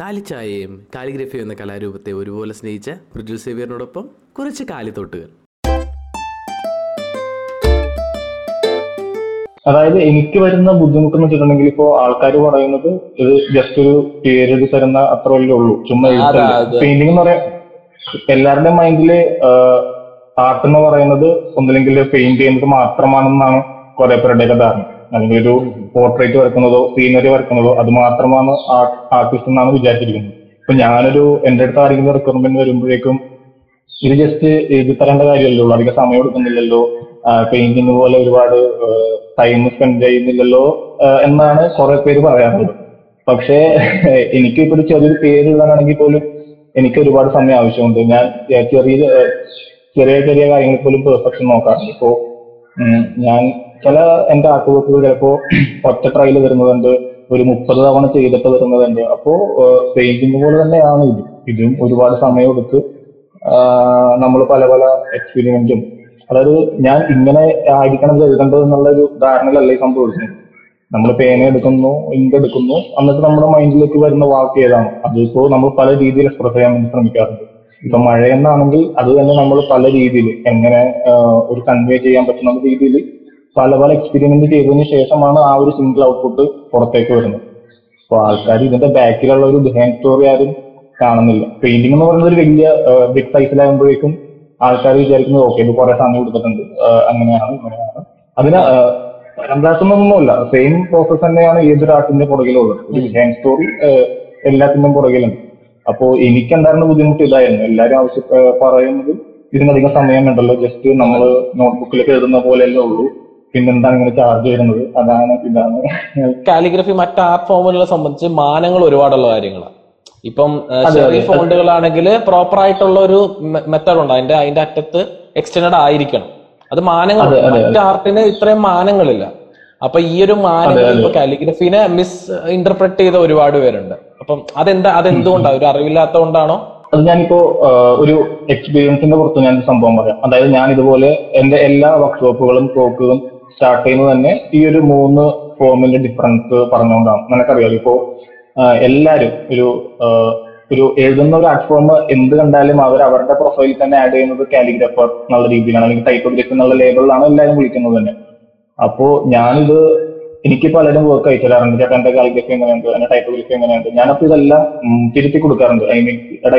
കാലിച്ചായയും calligraphy എന്ന കലാരൂപത്തെ ഒരുപോലെ സ്നേഹിച്ച പൃഥ്വി സേവിയറിനോടൊപ്പം കുറച്ച് കാലിത്തൊട്ടുകൾ. അതായത് എനിക്ക് വരുന്ന ബുദ്ധിമുട്ട് എന്ന് വെച്ചിട്ടുണ്ടെങ്കിൽ ഇപ്പോ ആൾക്കാർ പറയുന്നത് ഇത് ജസ്റ്റ് ഒരു പേരെഴുതി തരുന്ന അത്ര വലിയ ഉള്ളൂ. ചുമ്മാ. പെയിന്റിംഗ് എന്ന് പറയാൻ എല്ലാവരുടെയും മൈൻഡിൽ ആർട്ട് എന്ന് പറയുന്നത് ഒന്നില്ലെങ്കിൽ പെയിന്റ് ചെയ്യുന്നത് മാത്രമാണെന്നാണ് കുറെ പേരുടെയൊക്കെ ധാരണ. അല്ലെങ്കിൽ ഒരു പോർട്രേറ്റ് വരക്കുന്നതോ സീനറി വരക്കുന്നതോ അത് മാത്രമാണ് ആർട്ടിസ്റ്റ് എന്നാണ് വിചാരിച്ചിരിക്കുന്നത്. ഇപ്പൊ ഞാനൊരു എന്റെ അടുത്ത് ആരെങ്കിലും റിക്വയർമെന്റ് വരുമ്പോഴേക്കും ഇത് ജസ്റ്റ് എഴുതി തരേണ്ട കാര്യമല്ലോ അധികം സമയം എടുക്കുന്നില്ലല്ലോ. പെയിന്റിങ് പോലെ ഒരുപാട് ടൈം സ്പെൻഡ് ചെയ്യുന്നില്ലല്ലോ എന്നാണ് കുറെ പേര് പറയാറുള്ളത്. പക്ഷേ എനിക്ക് ഇപ്പൊ ഒരു ചെറിയൊരു പേര് എഴുതാനാണെങ്കിൽ പോലും എനിക്ക് ഒരുപാട് സമയം ആവശ്യമുണ്ട്. ഞാൻ ചെറിയ ചെറിയ ചെറിയ കാര്യങ്ങളിൽ പോലും പെർഫെക്ഷൻ നോക്കാറുണ്ട് ഇപ്പോ ഞാൻ ചില എന്റെ ആർട്ട് ചിലപ്പോ ഒറ്റ ട്രയൽ വരുന്നതുണ്ട് ഒരു മുപ്പത് തവണ ചെയ്തിട്ട് വരുന്നതുണ്ട്. അപ്പോ പെയിന്റിങ് പോലെ തന്നെയാണ് ഇത്. ഇതും ഒരുപാട് സമയം എടുത്ത് നമ്മൾ പല പല എക്സ്പെരിമെന്റും അതായത് ഞാൻ ഇങ്ങനെ ആയിരിക്കണം എഴുതേണ്ടത് എന്നുള്ള ഒരു ധാരണയിലല്ല ഈ സംഭവിച്ചത് നമ്മൾ പേന എടുക്കുന്നു ഇങ്ക് എടുക്കുന്നു എന്നിട്ട് നമ്മുടെ മൈൻഡിലേക്ക് വരുന്ന വാക്ക് ഏതാണ്? അതിപ്പോ നമ്മൾ പല രീതിയിൽ എക്സ്പ്രസ് ചെയ്യാൻ വേണ്ടി ശ്രമിക്കാറുണ്ട്. ഇപ്പൊ മഴയെന്നാണെങ്കിൽ അത് തന്നെ നമ്മൾ പല രീതിയിൽ എങ്ങനെ ഒരു കൺവേ ചെയ്യാൻ പറ്റുന്ന രീതിയിൽ പല പല എക്സ്പെരിമെന്റ് ചെയ്തതിനു ശേഷമാണ് ആ ഒരു സിംഗിൾ ഔട്ട്പുട്ട് പുറത്തേക്ക് വരുന്നത്. അപ്പൊ ആൾക്കാർ ഇതിന്റെ ബാക്കിലുള്ള ഒരു ബിഹൈൻഡ് സ്റ്റോറി ആരും കാണുന്നില്ല. പെയിന്റിംഗ് എന്ന് പറയുന്നത് ഒരു വലിയ ബിഗ് സൈസിലാകുമ്പോഴേക്കും ആൾക്കാർ വിചാരിക്കുന്നത് ഓക്കെ ഇത് കുറെ സമയം കൊടുത്തിട്ടുണ്ട്. അങ്ങനെയാണ് ഇങ്ങനെയാണ്. അതിന് രണ്ടാക്കുന്നൊന്നുമില്ല സെയിം പ്രോസസ് തന്നെയാണ് ഏതൊരു ആർട്ടിന്റെ പുറകിലുള്ളത്. ഒരു ബിഹൈൻഡ് സ്റ്റോറി എല്ലാത്തിന്റെയും പുറകിലുണ്ട്. അപ്പോ എനിക്ക് എന്തായിരുന്നു ബുദ്ധിമുട്ട് ഇതായിരുന്നു എല്ലാവരും ആവശ്യം പറയുന്നത് ഇതിനധികം സമയം വേണ്ടല്ലോ ജസ്റ്റ് നമ്മൾ നോട്ട്ബുക്കിലൊക്കെ എഴുതുന്ന പോലെയല്ലേ ഉള്ളൂ. പിന്നെന്താണ് ഇങ്ങനെ ചാർജ് ചെയ്യുന്നത്? അതാണ് ഇതാണ്. കാലിഗ്രഫി മറ്റ് ആർട്ട് ഫോമുകളെ സംബന്ധിച്ച് മാനങ്ങൾ ഒരുപാടുള്ള കാര്യങ്ങളാണ് ഇപ്പം ചെറിയ. ഫോണ്ടുകളാണെങ്കിൽ പ്രോപ്പർ ആയിട്ടുള്ള ഒരു മെത്തേഡ് ഉണ്ട്. അതിന്റെ അതിന്റെ അറ്റത്ത് എക്സ്റ്റൻഡ് ആയിരിക്കണം. അത് മാനങ്ങൾ മറ്റ് ആർട്ടിന് ഇത്രയും മാനങ്ങളില്ല. അപ്പൊ ഈ ഒരു മാനങ്ങൾ. ഇപ്പൊ കാലിഗ്രഫീനെ മിസ് ഇന്റർപ്രറ്റ് ചെയ്ത ഒരുപാട് പേരുണ്ട്. അപ്പം അതെന്താ അതെന്തുകൊണ്ടാണ് ഒരു അറിവില്ലാത്തതുകൊണ്ടാണോ? അത് ഞാനിപ്പോ ഒരു എക്സ്പീരിയൻസിന്റെ പുറത്ത് ഞാൻ സംഭവം പറയാം. അതായത് ഞാൻ ഇതുപോലെ എന്റെ എല്ലാ വർക്ക്ഷോപ്പുകളും ടോക്കുകളും സ്റ്റാർട്ട് ചെയ്യുന്നത് തന്നെ ഈ ഒരു മൂന്ന് ഫോമിന്റെ ഡിഫറൻസ് പറഞ്ഞുകൊണ്ടാണ്. നിനക്കറിയാം ഇപ്പോ എല്ലാരും ഒരു ഒരു എഴുതുന്ന ഒരു ആർട്ട് ഫോം എന്ത് കണ്ടാലും അവർ അവരുടെ പ്രൊഫൈലിൽ തന്നെ ആഡ് ചെയ്യുന്നത് കാലിഗ്രാഫർ എന്നുള്ള രീതിയിലാണ് അല്ലെങ്കിൽ ടൈപ്പോഗ്രഫി എന്നുള്ള ലേബിളിലാണ് എല്ലാവരും വിളിക്കുന്നത് തന്നെ. അപ്പോ ഞാനിത് എനിക്ക് പലരും വർക്ക് അയച്ചു തരാറുണ്ട്. ചേട്ടാ എന്റെ കാലിഗ്രഫി എങ്ങനെയുണ്ട്? എന്റെ ടൈപ്പോഗ്രഫി എങ്ങനെയുണ്ട്? ഞാനപ്പോ ഇതെല്ലാം തിരുത്തി കൊടുക്കാറുണ്ട്. ഐ മീൻ എടാ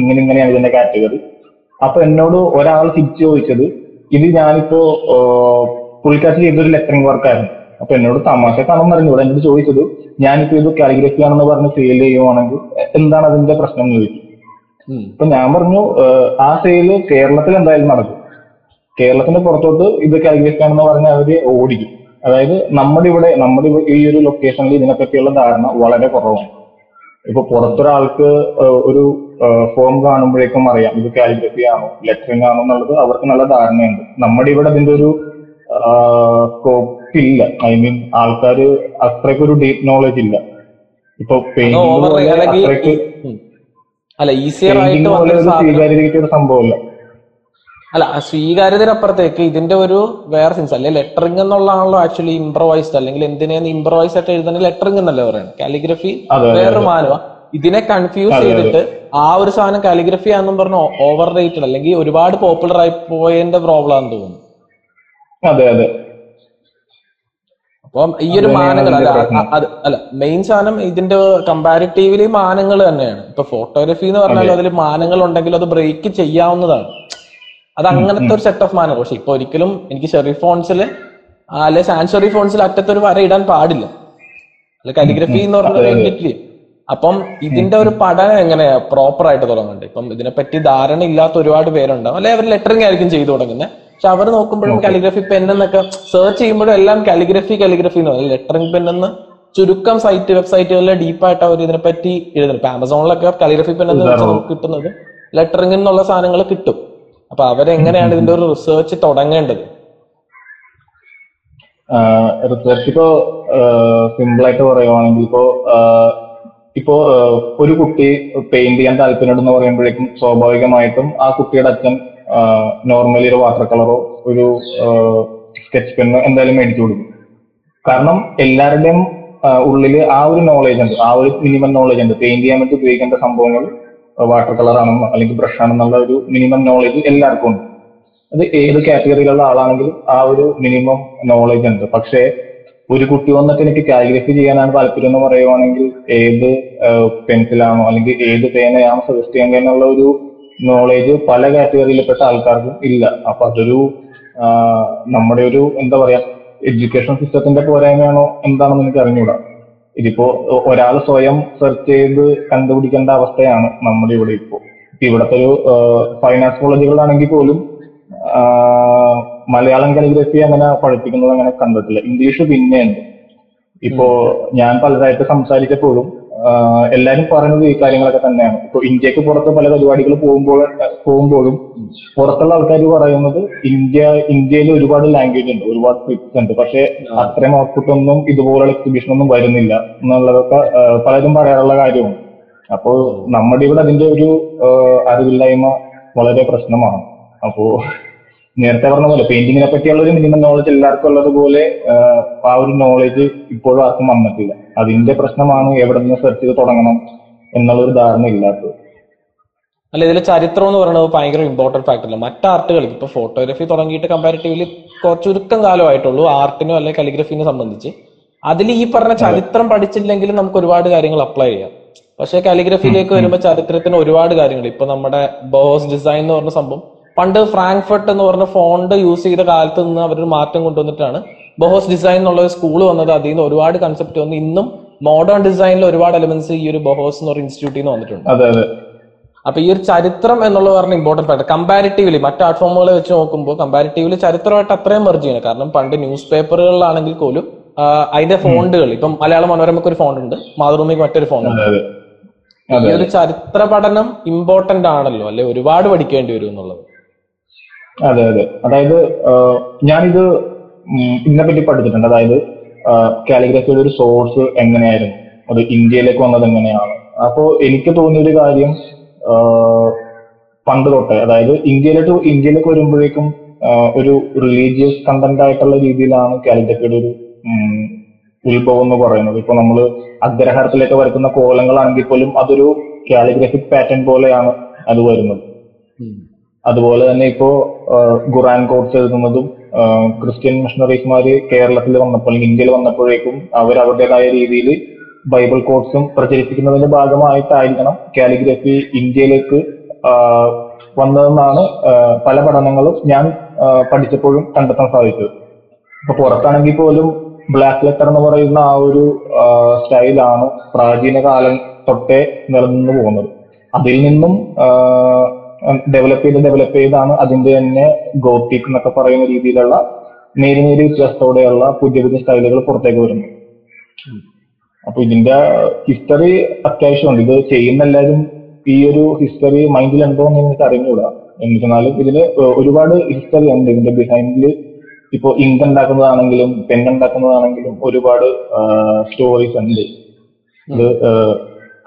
ഇങ്ങനെ ഇങ്ങനെയാണ് ഇതിന്റെ കാറ്റഗറി അപ്പൊ എന്നോട് ഒരാൾ തിരിച്ചു ചോദിച്ചത് ഇത് ഞാനിപ്പോ പുള്ളിക്കാറ്റ് ചെയ്തൊരു ലെറ്ററിംഗ് വർക്കായിരുന്നു അപ്പൊ എന്നോട് തമാശക്കാണെന്ന് അറിഞ്ഞൂടെ എന്നോട് ചോദിച്ചത് ഞാനിപ്പോ ഇത് കാലിഗ്രഫി ആണെന്ന് പറഞ്ഞ് സെയിൽ ചെയ്യുവാണെങ്കിൽ എന്താണ് അതിന്റെ പ്രശ്നം? എന്ന് ചോദിച്ചു. അപ്പൊ ഞാൻ പറഞ്ഞു ആ സെയിൽ കേരളത്തിൽ എന്തായാലും നടക്കും. കേരളത്തിന്റെ പുറത്തോട്ട് ഇത് കാലിഗ്രഫി ആണെന്ന് പറഞ്ഞ അവർ ഓടിക്കും. അതായത് നമ്മുടെ ഇവിടെ നമ്മുടെ ഈ ഒരു ലൊക്കേഷനിൽ ഇതിനെപ്പറ്റിയുള്ള ധാരണ വളരെ കുറവാണ്. ഇപ്പൊ പുറത്തൊരാൾക്ക് ഒരു ഫോം കാണുമ്പോഴേക്കും അറിയാം ഇത് കാലിഗ്രഫി ആണോ ലെറ്ററിംഗ് ആണോ എന്നുള്ളത് അവർക്ക് നല്ല ധാരണയുണ്ട്. നമ്മുടെ ഇവിടെ അതിന്റെ ഒരു സ്കോപ്പ് ഇല്ല ഐ മീൻ ആൾക്കാര് അത്രയ്ക്കൊരു ഡീപ് നോളജ് ഇല്ല. ഇപ്പൊ അല്ല ഈസിയർ ആയിട്ട് പെയിന്റിംഗ് ഒരു സംഭവമല്ല. അല്ല സ്വീകാര്യതയ്ക്കപ്പുറത്തേക്ക് ഇതിന്റെ ഒരു വേറെ സെൻസ് അല്ലെ ലെറ്ററിംഗ് എന്നുള്ളതാണല്ലോ ആക്ച്വലി ഇംപ്രവൈസ്ഡ് അല്ലെങ്കിൽ എന്തിനേന്ന് ഇംപ്രവൈസ് ആയിട്ട് എഴുതുന്ന ലെറ്ററിംഗ് എന്നല്ലേ പറയുന്നത് കാലിഗ്രഫി വേറൊരു മാനവ. ഇതിനെ കൺഫ്യൂസ്. ചെയ്തിട്ട് ആ ഒരു സാധനം കാലിഗ്രഫി ആണെന്നും പറഞ്ഞ ഓവർ റേറ്റഡ് അല്ലെങ്കിൽ ഒരുപാട് പോപ്പുലർ ആയി പോയതിന്റെ പ്രോബ്ലം ആണെന്ന് തോന്നുന്നു. അതെ അതെ. അപ്പം ഈ ഒരു മാനങ്ങൾ അല്ല അത് അല്ല മെയിൻ സാധനം ഇതിന്റെ കമ്പാരിറ്റീവ്ലി മാനങ്ങൾ തന്നെയാണ്. ഇപ്പൊ ഫോട്ടോഗ്രഫി എന്ന് പറഞ്ഞാൽ അതിൽ മാനങ്ങൾ ഉണ്ടെങ്കിൽ അത് ബ്രേക്ക് ചെയ്യാവുന്നതാണ്. അത് അങ്ങനത്തെ ഒരു സെറ്റ് ഓഫ് മാനങ്ങൾ. പക്ഷെ ഇപ്പൊ ഒരിക്കലും എനിക്ക് ഷെറി ഫോൺസിൽ അല്ലെ സാൻഷറി ഫോൺസിൽ അറ്റത്തൊരു വര ഇടാൻ പാടില്ല. അല്ലെ കാലിഗ്രഫി എന്ന് പറഞ്ഞാൽ അപ്പം ഇതിന്റെ ഒരു പഠനം എങ്ങനെ പ്രോപ്പർ ആയിട്ട് തുടങ്ങുന്നുണ്ട്. ഇപ്പം ഇതിനെപ്പറ്റി ധാരണ ഇല്ലാത്ത ഒരുപാട് പേരുണ്ടാവും. അല്ലെ അവർ ലെറ്ററിംഗ് ആയിരിക്കും ചെയ്തു തുടങ്ങുന്നത് പക്ഷെ അവർ നോക്കുമ്പോഴും കാലിഗ്രഫി പെൻ എന്നൊക്കെ സെർച്ച് ചെയ്യുമ്പോഴും എല്ലാം കാലിഗ്രഫി കാലിഗ്രഫി എന്ന് പറയും. ലെറ്ററിംഗ് പെൻ എന്ന് ചുരുക്കം സൈറ്റ് വെബ്സൈറ്റുകളിൽ ഡീപ്പായിട്ട് അവർ ഇതിനെപ്പറ്റി എഴുതുന്നു. ഇപ്പൊ ആമസോണിലൊക്കെ കാലിഗ്രഫി പെൻ എന്ന് വെച്ചാൽ നമുക്ക് കിട്ടുന്നത് ലെറ്ററിംഗ് എന്നുള്ള സാധനങ്ങൾ കിട്ടും. അപ്പൊ അവരെങ്ങനെയാണ് ഇതിന്റെ ഒരു റിസർച്ച് തുടങ്ങേണ്ടത്? റിസർച്ച് ഇപ്പോ സിമ്പിൾ ആയിട്ട് പറയുവാണെങ്കിൽ ഇപ്പോ ഇപ്പോ ഒരു കുട്ടി പെയിന്റ് ചെയ്യാൻ താല്പര്യമുണ്ടെന്ന് പറയുമ്പോഴേക്കും സ്വാഭാവികമായിട്ടും ആ കുട്ടിയുടെ അച്ഛൻ നോർമലി ഒരു വാട്ടർ കളറോ ഒരു സ്കെച്ച് പെന്നോ എന്തായാലും മേടിച്ചു കൊടുക്കും. കാരണം എല്ലാവരുടെയും ഉള്ളിൽ ആ ഒരു നോളേജ് ഉണ്ട്. ആ ഒരു മിനിമം നോളേജ് ഉണ്ട്. പെയിന്റ് ചെയ്യാൻ വേണ്ടി ഉപയോഗിക്കേണ്ട സംഭവങ്ങൾ വാട്ടർ കളർ ആണെന്നോ അല്ലെങ്കിൽ ബ്രഷ് ആണെന്നുള്ള ഒരു മിനിമം നോളേജ് എല്ലാവർക്കും ഉണ്ട്. അത് ഏത് കാറ്റഗറിയിലുള്ള ആളാണെങ്കിലും ആ ഒരു മിനിമം നോളേജ് ഉണ്ട്. പക്ഷേ ഒരു കുട്ടി വന്നിട്ട് എനിക്ക് കാലിഗ്രഫി ചെയ്യാനാണ് താല്പര്യം എന്ന് പറയുവാണെങ്കിൽ ഏത് പെൻസിലാണോ അല്ലെങ്കിൽ ഏത് പേനയാണോ സജസ്റ്റ് ചെയ്യേണ്ടത് എന്നുള്ള ഒരു നോളേജ് പല കാറ്റഗറിയിൽപ്പെട്ട ആൾക്കാർക്കും ഇല്ല. അപ്പൊ അതൊരു നമ്മുടെ ഒരു എന്താ പറയാ എഡ്യൂക്കേഷൻ സിസ്റ്റത്തിന്റെ പോരായ്മയാണോ എന്താണെന്ന് എനിക്ക് അറിഞ്ഞുകൂടാ ഇതിപ്പോ ഒരാൾ സ്വയം സെർച്ച് ചെയ്ത് കണ്ടുപിടിക്കേണ്ട അവസ്ഥയാണ് നമ്മുടെ ഇവിടെ ഇപ്പോ. ഇവിടത്തെ ഒരു ഫൈനാൻസ് കോളേജുകളാണെങ്കിൽ പോലും മലയാളം കാലിഗ്രഫി അങ്ങനെ പഠിപ്പിക്കുന്നത് അങ്ങനെ കണ്ടിട്ടില്ല. ഇംഗ്ലീഷ് പിന്നെയുണ്ട്. ഇപ്പോ ഞാൻ പലതായിട്ട് സംസാരിച്ചപ്പോഴും എല്ലാരും പറയുന്നത് ഈ കാര്യങ്ങളൊക്കെ തന്നെയാണ്. ഇപ്പൊ ഇന്ത്യയ്ക്ക് പുറത്ത് പല പരിപാടികൾ പോകുമ്പോൾ പോകുമ്പോഴും പുറത്തുള്ള ആൾക്കാർ പറയുന്നത് ഇന്ത്യ ഇന്ത്യയിൽ ഒരുപാട് ലാംഗ്വേജ് ഉണ്ട് ഒരുപാട് സ്ക്രിപ്റ്റ്സ് ഉണ്ട്. പക്ഷെ അത്രയും ഔട്ട്പുട്ട് ഒന്നും ഇതുപോലുള്ള എക്സിബിഷൻ ഒന്നും വരുന്നില്ല എന്നുള്ളതൊക്കെ പലരും പറയാറുള്ള കാര്യമാണ്. അപ്പോ നമ്മുടെ ഇവിടെ അതിന്റെ ഒരു അറിവില്ലായ്മ വളരെ പ്രശ്നമാണ്. അപ്പോ നേരത്തെ പറഞ്ഞ പോലെ പെയിന്റിങ്ങിനെ പറ്റിയുള്ള ഒരു മിനിമം നോളജ് എല്ലാവർക്കും ഉള്ളതുപോലെ ആ, ആ ഒരു നോളജ് ഇപ്പോഴും ആർക്കും വന്നിട്ടില്ല. അതിന്റെ പ്രശ്നമാണ് എവിടെ നിന്ന് സെർച്ച് ചെയ്ത് തുടങ്ങണം എന്നുള്ള ഒരു ധാരണ ഇല്ലാത്തത്. അല്ല ഇതിലെ ചരിത്രം എന്ന് പറയുന്നത് ഭയങ്കര ഇമ്പോർട്ടന്റ് ഫാക്ടർ അല്ല. മറ്റ് ആർട്ടുകൾ ഇപ്പൊ ഫോട്ടോഗ്രാഫി തുടങ്ങിയിട്ട് കമ്പാരിറ്റീവ്ലി കുറച്ച് ചുരുക്കം കാലമായിട്ടുള്ളൂ ആർട്ടിനോ അല്ലെങ്കിൽ കലിഗ്രഫിനെ സംബന്ധിച്ച്. അതിൽ ഈ പറഞ്ഞ ചരിത്രം പഠിച്ചില്ലെങ്കിൽ നമുക്ക് ഒരുപാട് കാര്യങ്ങൾ അപ്ലൈ ചെയ്യാം. പക്ഷേ കാലിഗ്രഫിയിലേക്ക് വരുമ്പോൾ ചരിത്രത്തിന് ഒരുപാട് കാര്യങ്ങൾ. ഇപ്പൊ നമ്മുടെ ബോസ് ഡിസൈൻ എന്ന് പറഞ്ഞ സംഭവം പണ്ട് ഫ്രാങ്ക്ഫർട്ട് എന്ന് പറഞ്ഞ ഫോണ്ട് യൂസ് ചെയ്ത കാലത്ത് നിന്ന് അവരൊരു മാറ്റം കൊണ്ടുവന്നിട്ടാണ്. ബഹോസ് ഡിസൈൻ എന്നുള്ള ഒരു സ്കൂൾ വന്നത് അതിൽ നിന്ന് ഒരുപാട് കൺസെപ്റ്റ് വന്ന് ഇന്നും മോഡേൺ ഡിസൈനിൽ ഒരുപാട് എലമെന്റ്സ് ഈ ഒരു ബഹോസ് എന്ന് പറയുന്ന ഇൻസ്റ്റിറ്റ്യൂട്ടിൽ നിന്ന് വന്നിട്ടുണ്ട്. അതെ അതെ. അപ്പൊ ഈ ഒരു ചരിത്രം എന്നുള്ളത് പറഞ്ഞ ഇമ്പോർട്ടന്റ് പാർട്ട് കമ്പാരിറ്റീവ്ലി മറ്റ് ആർട്ട് ഫോമുകളെ വെച്ച് നോക്കുമ്പോൾ കമ്പാരിറ്റീവ്ലി ചരിത്രമായിട്ട് അത്രയും മെർജ് ചെയ്യണം. കാരണം പണ്ട് ന്യൂസ് പേപ്പറുകളിലാണെങ്കിൽ പോലും അതിന്റെ ഫോണ്ടുകൾ ഇപ്പം മലയാള മനോരമയ്ക്ക് ഒരു ഫോണ്ട് ഉണ്ട് മാതൃഭൂമിക്ക് മറ്റൊരു ഫോണ്ട് ഉണ്ട്. ഈ ഒരു ചരിത്ര പഠനം ഇമ്പോർട്ടന്റ് ആണല്ലോ അല്ലെ ഒരുപാട് പഠിക്കേണ്ടി വരും എന്നുള്ളത്. അതെ അതെ. അതായത് ഞാനിത് ഇതിനെപ്പറ്റി പഠിച്ചിട്ടുണ്ട്. അതായത് കാലിഗ്രഫിയുടെ ഒരു സോഴ്സ് എങ്ങനെയായിരുന്നു? അത് ഇന്ത്യയിലേക്ക് വന്നത് എങ്ങനെയാണ്? അപ്പോ എനിക്ക് തോന്നിയ ഒരു കാര്യം പണ്ട് തൊട്ടേ അതായത് ഇന്ത്യയിലേക്ക് ഇന്ത്യയിലേക്ക് വരുമ്പോഴേക്കും ഒരു റിലീജിയസ് കണ്ടന്റ് ആയിട്ടുള്ള രീതിയിലാണ് കാലിഗ്രഫിയുടെ ഒരു ഉത്ഭവം എന്ന് പറയുന്നത്. ഇപ്പൊ നമ്മൾ അഗ്രഹാരത്തിലേക്ക് വരക്കുന്ന കോലങ്ങളാണെങ്കിൽ പോലും അതൊരു കാലിഗ്രഫിക് പാറ്റേൺ പോലെയാണ് അത് വരുന്നത്. അതുപോലെ തന്നെ ഇപ്പോ ഖുറാൻ കോഡ്സ് എഴുതുന്നതും ക്രിസ്ത്യൻ മിഷണറീസ്മാര് കേരളത്തിൽ വന്നപ്പോൾ അല്ലെങ്കിൽ ഇന്ത്യയിൽ വന്നപ്പോഴേക്കും അവർ അവരുടേതായ രീതിയിൽ ബൈബിൾ കോഡ്സും പ്രചരിപ്പിക്കുന്നതിന്റെ ഭാഗമായിട്ടായിരിക്കണം കാലിഗ്രഫി ഇന്ത്യയിലേക്ക് വന്നതെന്നാണ് പല പഠനങ്ങളും ഞാൻ പഠിച്ചപ്പോഴും കണ്ടെത്താൻ സാധിച്ചത്. ഇപ്പൊ പുറത്താണെങ്കിൽ പോലും ബ്ലാക്ക് ലെറ്റർ എന്ന് പറയുന്ന ആ ഒരു സ്റ്റൈലാണ് പ്രാചീന കാലം തൊട്ടേ നിലനിന്ന് പോകുന്നത്. അതിൽ നിന്നും ഡെവലപ്പ് ചെയ്ത് ഡെവലപ്പ് ചെയ്താണ് അതിന്റെ തന്നെ ഗോത്തിക് എന്നൊക്കെ പറയുന്ന രീതിയിലുള്ള നേരി നേരി വ്യത്യാസത്തോടെയുള്ള പുതിയ പുതിയ സ്റ്റൈലുകൾ പുറത്തേക്ക് വരുന്നു അപ്പൊ ഇതിന്റെ ഹിസ്റ്ററി അത്യാവശ്യമുണ്ട്. ഇത് ചെയ്യുന്ന എല്ലാവരും ഈ ഒരു ഹിസ്റ്ററി മൈൻഡിൽ ഉണ്ടോ എന്ന് എനിക്ക് അറിഞ്ഞുകൂടാ. എന്നിരുന്നാലും ഇതിൽ ഒരുപാട് ഹിസ്റ്ററി ഉണ്ട്. ഇതിന്റെ ബിഹൈൻഡിൽ ഇപ്പോ ഇങ്ക് ഉണ്ടാക്കുന്നതാണെങ്കിലും പെൻ ഉണ്ടാക്കുന്നതാണെങ്കിലും ഒരുപാട് സ്റ്റോറീസ് ഉണ്ട്. ഇത്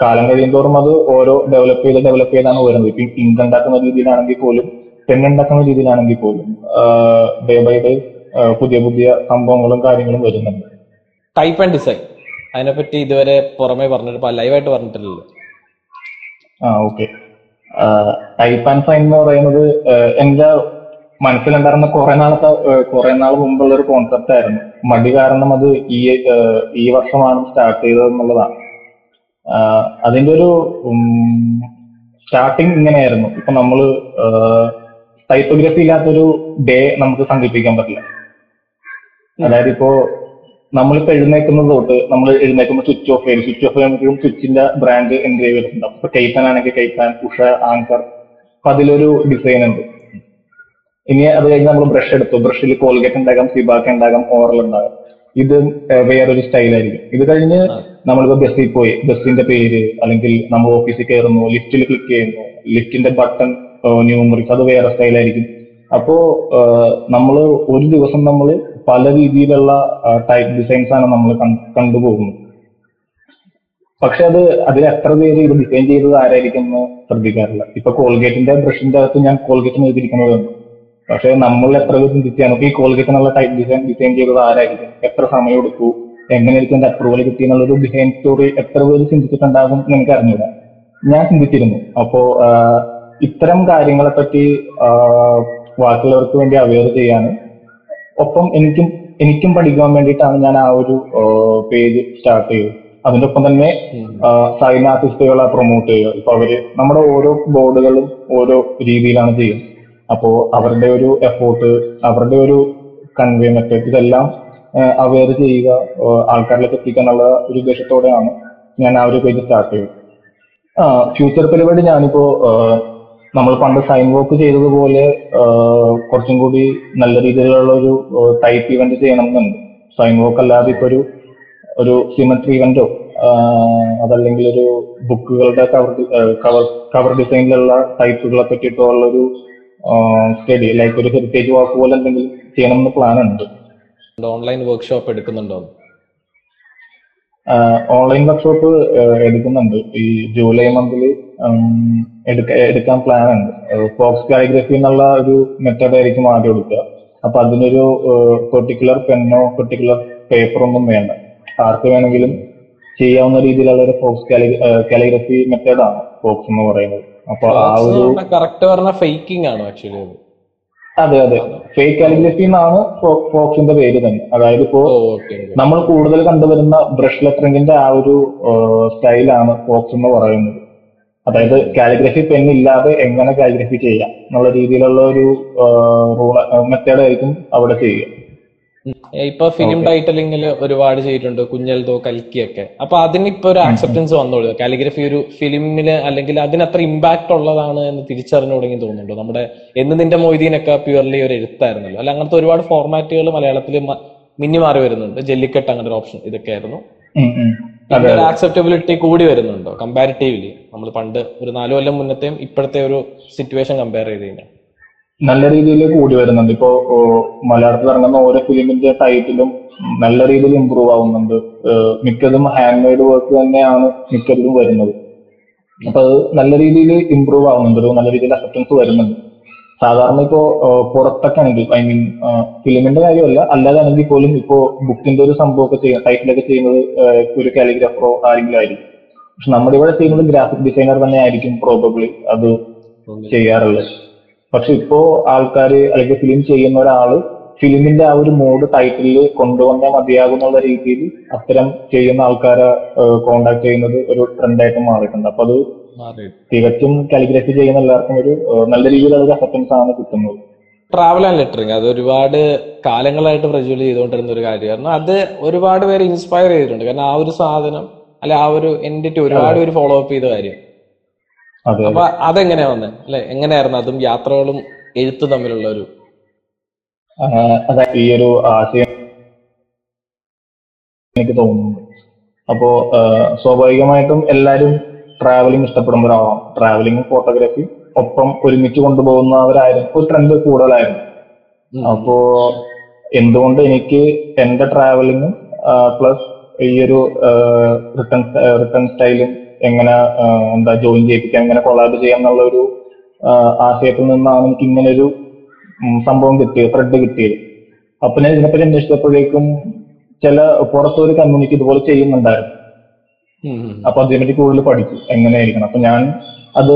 കാലം കഴിയുന്തോറും അത് ഓരോ ഡെവലപ്പ് ചെയ്ത് ഡെവലപ്പ് ചെയ്താണ് വരുന്നത്. ഇപ്പൊ ഇങ്ക് ഉണ്ടാക്കുന്ന രീതിയിലാണെങ്കിൽ പോലും പെൻ ഉണ്ടാക്കുന്ന രീതിയിലാണെങ്കിൽ പോലും ഡേ ബൈ ഡേ പുതിയ പുതിയ സംഭവങ്ങളും കാര്യങ്ങളും വരുന്നുണ്ട്. ടൈപ്പ് ആൻഡ് ഡിസൈൻ അതിനെപ്പറ്റി ഇതുവരെ പുറമെ പറഞ്ഞിട്ട് ലൈവായിട്ട് പറഞ്ഞിട്ടില്ലല്ലോ. ആ ഓക്കെ ടൈപ്പ് ആൻഡ് സൈൻ എന്ന് പറയുന്നത് എന്റെ മനസ്സിലുണ്ടായിരുന്ന കുറെ നാളത്തെ കുറെ നാൾ മുമ്പുള്ള ഒരു കോൺസെപ്റ്റ് ആയിരുന്നു. മടി കാരണം അത് ഈ ഈ വർഷമാണ് സ്റ്റാർട്ട് ചെയ്തത് എന്നുള്ളതാണ് അതിന്റെ ഒരു സ്റ്റാർട്ടിങ് ഇങ്ങനെയായിരുന്നു. ഇപ്പൊ നമ്മൾ ടൈപ്പോഗ്രഫി ഇല്ലാത്തൊരു ഡേ നമുക്ക് സങ്കല്പിക്കാൻ പറ്റില്ല. അതായത് ഇപ്പോ നമ്മളിപ്പോ എഴുന്നേക്കുന്നത് തൊട്ട് നമ്മൾ എഴുന്നേക്കുമ്പോൾ സ്വിച്ച് ഓഫ് ചെയ്യും സ്വിച്ച് ഓഫ് ചെയ്യുമ്പോഴും സ്വിച്ചിന്റെ ബ്രാൻഡ് എൻഗ്രേവ് ചെയ്തിട്ടുണ്ടാവും ഇപ്പൊ കൈത്താൻ ആണെങ്കിൽ കൈത്താൻ ഉഷ ആങ്കർ അപ്പൊ അതിലൊരു ഡിസൈൻ ഉണ്ട്. ഇനി അത് കഴിഞ്ഞ് നമ്മൾ ബ്രഷ് എടുത്തു. ബ്രഷിൽ കോൾഗേറ്റ് ഉണ്ടാകാം സിബാക്ക് ഉണ്ടാകാം ഓറൽ ഉണ്ടാകാം. ഇത് വേറൊരു സ്റ്റൈലായിരിക്കും ഇത് കഴിഞ്ഞ് നമ്മളിപ്പോ ബസ്സിൽ പോയി ബസ്സിന്റെ പേര് അല്ലെങ്കിൽ നമ്മൾ ഓഫീസിൽ കയറുന്നു ലിഫ്റ്റിൽ ക്ലിക്ക് ചെയ്യുന്നു ലിഫ്റ്റിന്റെ ബട്ടൺ ന്യൂമറിക്സ് അത് വേറെ സ്റ്റൈലായിരിക്കും അപ്പോ നമ്മൾ ഒരു ദിവസം നമ്മൾ പല രീതിയിലുള്ള ടൈപ്പ് ഡിസൈൻസ് ആണ് നമ്മൾ കണ്ടുപോകുന്നത്. പക്ഷെ അത് അതിൽ എത്ര പേര് ഇത് ഡിസൈൻ ചെയ്തത് ആരായിരിക്കും എന്ന് ശ്രദ്ധിക്കാറില്ല. ഇപ്പൊ കോൾഗേറ്റിന്റെ ബ്രഷിന്റെ അകത്ത് ഞാൻ കോൾഗേറ്റ് എഴുതിയിരിക്കുന്നത് പക്ഷെ നമ്മൾ എത്ര പേര് ചിന്തിച്ചാണ് ഈ കോൾഗേറ്റ് ടൈപ്പ് ഡിസൈൻ ഡിസൈൻ ചെയ്തത് ആരായിരിക്കും? എത്ര സമയം എടുത്തു? എങ്ങനെയായിരിക്കും എന്റെ അപ്രൂവൽ കിട്ടി എന്നുള്ളൊരു ബിഹൈൻഡ് സ്റ്റോറി എത്ര പേര് ചിന്തിച്ചിട്ടുണ്ടാകും എനിക്ക് അറിഞ്ഞൂടാ. ഞാൻ ചിന്തിച്ചിരുന്നു. അപ്പോ ഇത്തരം കാര്യങ്ങളെ പറ്റി ബാക്കിയുള്ളവർക്ക് വേണ്ടി അവെയർ ചെയ്യാനും ഒപ്പം എനിക്കും എനിക്കും പഠിക്കാൻ വേണ്ടിയിട്ടാണ് ഞാൻ ആ ഒരു പേജ് സ്റ്റാർട്ട് ചെയ്തത്. അതിന്റെ ഒപ്പം തന്നെ സൈൻ ആർട്ടിസ്റ്റുകളെ പ്രൊമോട്ട് ചെയ്യുക. ഇപ്പൊ അവർ നമ്മുടെ ഓരോ ബോർഡുകളും ഓരോ രീതിയിലാണ് ചെയ്യുന്നത്. അപ്പോ അവരുടെ ഒരു എഫോർട്ട് അവരുടെ ഒരു കൺവേ മെത്തേഡ് ഇതെല്ലാം അവെയർ ചെയ്യുക ആൾക്കാരിലേക്ക് എത്തിക്കുക എന്നുള്ള ഒരു ഉദ്ദേശത്തോടെയാണ് ഞാൻ ആ ഒരു പേജ് സ്റ്റാർട്ട് ചെയ്തത്. ആ ഫ്യൂച്ചർ പരിപാടി ഞാനിപ്പോ നമ്മൾ പണ്ട് സൈൻ വോക്ക് ചെയ്തതുപോലെ കുറച്ചും കൂടി നല്ല രീതിയിലുള്ള ഒരു ടൈപ്പ് ഇവന്റ് ചെയ്യണം എന്നുണ്ട് സൈൻ വോക്ക് അല്ലാതെ ഇപ്പൊ ഒരു ഒരു സിമട്രി ഇവന്റോ അതല്ലെങ്കിൽ ഒരു ബുക്കുകളുടെ കവർ കവർ കവർ ഡിസൈനിലുള്ള ടൈപ്പുകളെ പറ്റിയിട്ടുള്ള ഒരു സ്റ്റഡി ലൈക്ക് ഒരു ഹെറിറ്റേജ് വാക്ക് പോലെ എന്തെങ്കിലും ചെയ്യണം എന്ന് പ്ലാൻ ഉണ്ട്. ഓൺലൈൻ വർക്ക്ഷോപ്പ് എടുക്കുന്നുണ്ടോ? ഓൺലൈൻ വർക്ക്ഷോപ്പ് എടുക്കുന്നുണ്ട്. ഈ ജൂലൈ മന്തിൽ എടുക്കാൻ പ്ലാൻ ഉണ്ട്. ഫോക്സ് കാലിഗ്രഫി എന്നുള്ള ഒരു മെത്തേഡ് ആയിരിക്കും ആദ്യം എടുക്കുക. അപ്പൊ അതിനൊരു പെർട്ടിക്കുലർ പെന്നോ പെർട്ടിക്കുലർ പേപ്പർ ഒന്നും വേണ്ട. ആർക്ക് വേണമെങ്കിലും ചെയ്യാവുന്ന രീതിയിലുള്ള ഒരു ഫോക്സ് കാലിഗ്രഫി മെത്തേഡാണ് ഫോക്സ് എന്ന് പറയുന്നത്. അപ്പൊ ആ ഒരു കറക്റ്റ് പറഞ്ഞ ഫേക്കിംഗ് ആണ് ആക്ച്വലി അത് അതെ. ഫേക്ക് കാലിഗ്രഫി എന്നാണ് ഫോക്സിന്റെ പേര് തന്നെ. അതായത് ഇപ്പോ നമ്മൾ കൂടുതൽ കണ്ടുവരുന്ന ബ്രഷ് ലെറ്ററിംഗിന്റെ ആ ഒരു സ്റ്റൈലാണ് ഫോക്സ് എന്ന് പറയുന്നത്. അതായത് കാലിഗ്രഫി പെൻ ഇല്ലാതെ എങ്ങനെ കാലിഗ്രഫി ചെയ്യാം എന്നുള്ള രീതിയിലുള്ള ഒരു റൂൾ മെത്തേഡ് ആയിരിക്കും അവിടെ ചെയ്യുക. ഇപ്പൊ ഫിലിം ടൈറ്റലിംഗിൽ ഒരുപാട് ചെയ്തിട്ടുണ്ട് കുഞ്ഞൽതോ കൽക്കിയൊക്കെ. അപ്പൊ അതിന് ഇപ്പൊ ഒരു ആക്സെപ്റ്റൻസ് വന്നോളൂ. കാലിഗ്രഫി ഒരു ഫിലിമിന് അല്ലെങ്കിൽ അതിന് അത്ര ഇമ്പാക്ട് ഉള്ളതാണ് എന്ന് തിരിച്ചറിഞ്ഞു തുടങ്ങി തോന്നുന്നുണ്ടോ? നമ്മുടെ എന്ന് നിന്റെ മൊയ്തീനൊക്കെ പ്യുവർലി ഒരു എഴുത്തായിരുന്നല്ലോ. അല്ല അങ്ങനത്തെ ഒരുപാട് ഫോർമാറ്റുകൾ മലയാളത്തിൽ മിന്നി മാറി വരുന്നുണ്ട്. ജെല്ലിക്കെട്ട് അങ്ങനെ ഒരു ഓപ്ഷൻ ഇതൊക്കെ ആയിരുന്നു. ആക്സെപ്റ്റബിലിറ്റി കൂടി വരുന്നുണ്ടോ? കമ്പാരിറ്റീവ്ലി നമ്മൾ പണ്ട് ഒരു നാലു കൊല്ലം മുന്നത്തെയും ഇപ്പോഴത്തെ ഒരു സിറ്റുവേഷൻ കമ്പയർ ചെയ്ത് കഴിഞ്ഞാൽ നല്ല രീതിയിൽ കൂടി വരുന്നുണ്ട്. ഇപ്പോ മലയാളത്തിൽ ഇറങ്ങുന്ന ഓരോ ഫിലിമിന്റെ ടൈറ്റിലും നല്ല രീതിയിൽ ഇമ്പ്രൂവ് ആവുന്നുണ്ട്. മിക്കതും ഹാൻഡ് മെയ്ഡ് വർക്ക് തന്നെയാണ് മിക്കതിലും വരുന്നത്. അപ്പൊ അത് നല്ല രീതിയിൽ ഇമ്പ്രൂവ് ആവുന്നുണ്ട്. ഒരു നല്ല രീതിയിൽ അക്സെപ്റ്റൻസ് വരുന്നുണ്ട്. സാധാരണ ഇപ്പോ പുറത്തൊക്കെ ആണെങ്കിൽ ഐ മീൻ ഫിലിമിന്റെ കാര്യമല്ല. അല്ലാതാണെങ്കിൽ പോലും ഇപ്പോ ബുക്കിന്റെ ഒരു സംഭവമൊക്കെ ചെയ്യുക ടൈറ്റിലൊക്കെ ചെയ്യുന്നത് ഒരു കാലിഗ്രാഫറോ ആരെങ്കിലും ആയിരിക്കും. പക്ഷെ നമ്മുടെ ഇവിടെ ചെയ്യുന്നത് ഗ്രാഫിക് ഡിസൈനർ തന്നെ ആയിരിക്കും പ്രോബബ്ലി അത് ചെയ്യാറുള്ളത്. പക്ഷെ ഇപ്പോ ആൾക്കാര് അല്ലെങ്കിൽ ഫിലിം ചെയ്യുന്ന ഒരാൾ ഫിലിമിന്റെ ആ ഒരു മൂഡ് ടൈറ്റിലിൽ കൊണ്ടുവന്നാൽ മതിയാകുന്നുള്ള രീതിയിൽ അത്തരം ചെയ്യുന്ന ആൾക്കാരെ കോണ്ടാക്ട് ചെയ്യുന്നത് ഒരു ട്രെൻഡായിട്ട് മാറിയിട്ടുണ്ട്. അപ്പൊ അത് തികച്ചും കാലിഗ്രഫി ചെയ്യുന്ന എല്ലാവർക്കും ഒരു നല്ല രീതിയിലുള്ള ഒരു അക്സെപ്റ്റൻസ് ആണ് കിട്ടുന്നത്. ട്രാവൽ ആൻഡ് ലെറ്ററിങ് അത് ഒരുപാട് കാലങ്ങളായിട്ട് പ്രജ്വൽ ചെയ്തുകൊണ്ടിരുന്ന ഒരു കാര്യമായിരുന്നു അത് ഒരുപാട് പേര് ഇൻസ്പയർ ചെയ്തിട്ടുണ്ട്. കാരണം ആ ഒരു സാധനം അല്ലെ ആ ഒരു എന്റിറ്റി ഒരുപാട് പേര് ഫോളോ അപ്പ് ചെയ്ത കാര്യം. അപ്പൊ അതെങ്ങനെയാ വന്നത് അല്ലെ എങ്ങനെയായിരുന്നു അതും യാത്രകളും എഴുത്ത് തമ്മിലുള്ള ഒരു അതായത് ഈ ഒരു ആശയം എനിക്ക് തോന്നുന്നു. അപ്പോ സ്വാഭാവികമായിട്ടും എല്ലാരും ട്രാവലിംഗ് ഇഷ്ടപ്പെടുന്ന ഒരാളാണ് ട്രാവലിംഗ് ഫോട്ടോഗ്രാഫി ഒപ്പം ഒരുമിച്ച് കൊണ്ടുപോകുന്നവരായിരുന്നു ഒരു ട്രെൻഡ് കൂടുതലായിരുന്നു. അപ്പോ എന്തുകൊണ്ട് എനിക്ക് എന്റെ ട്രാവലിംഗും പ്ലസ് ഈ ഒരു റിട്ടേൺ റിട്ടേൺ സ്റ്റൈലും എങ്ങനെ എന്താ ജോയിൻ ചെയ്യിപ്പിക്കാം എങ്ങനെ കൊളാബ് ചെയ്യാം എന്നുള്ള ഒരു ആശയത്തിൽ നിന്നാണ് എനിക്ക് ഇങ്ങനെ ഒരു സംഭവം കിട്ടിയത് ത്രെഡ് കിട്ടിയത്. അപ്പൊ ഞാൻ ഇതിനെപ്പറ്റി അന്വേഷിച്ചപ്പോഴേക്കും ചില പുറത്തൊരു കമ്മ്യൂണിറ്റി ഇതുപോലെ ചെയ്യുന്നുണ്ടായിരുന്നു. അപ്പൊ അതിനെപ്പറ്റി കൂടുതൽ പഠിച്ചു എങ്ങനെയായിരിക്കണം. അപ്പൊ ഞാൻ അത്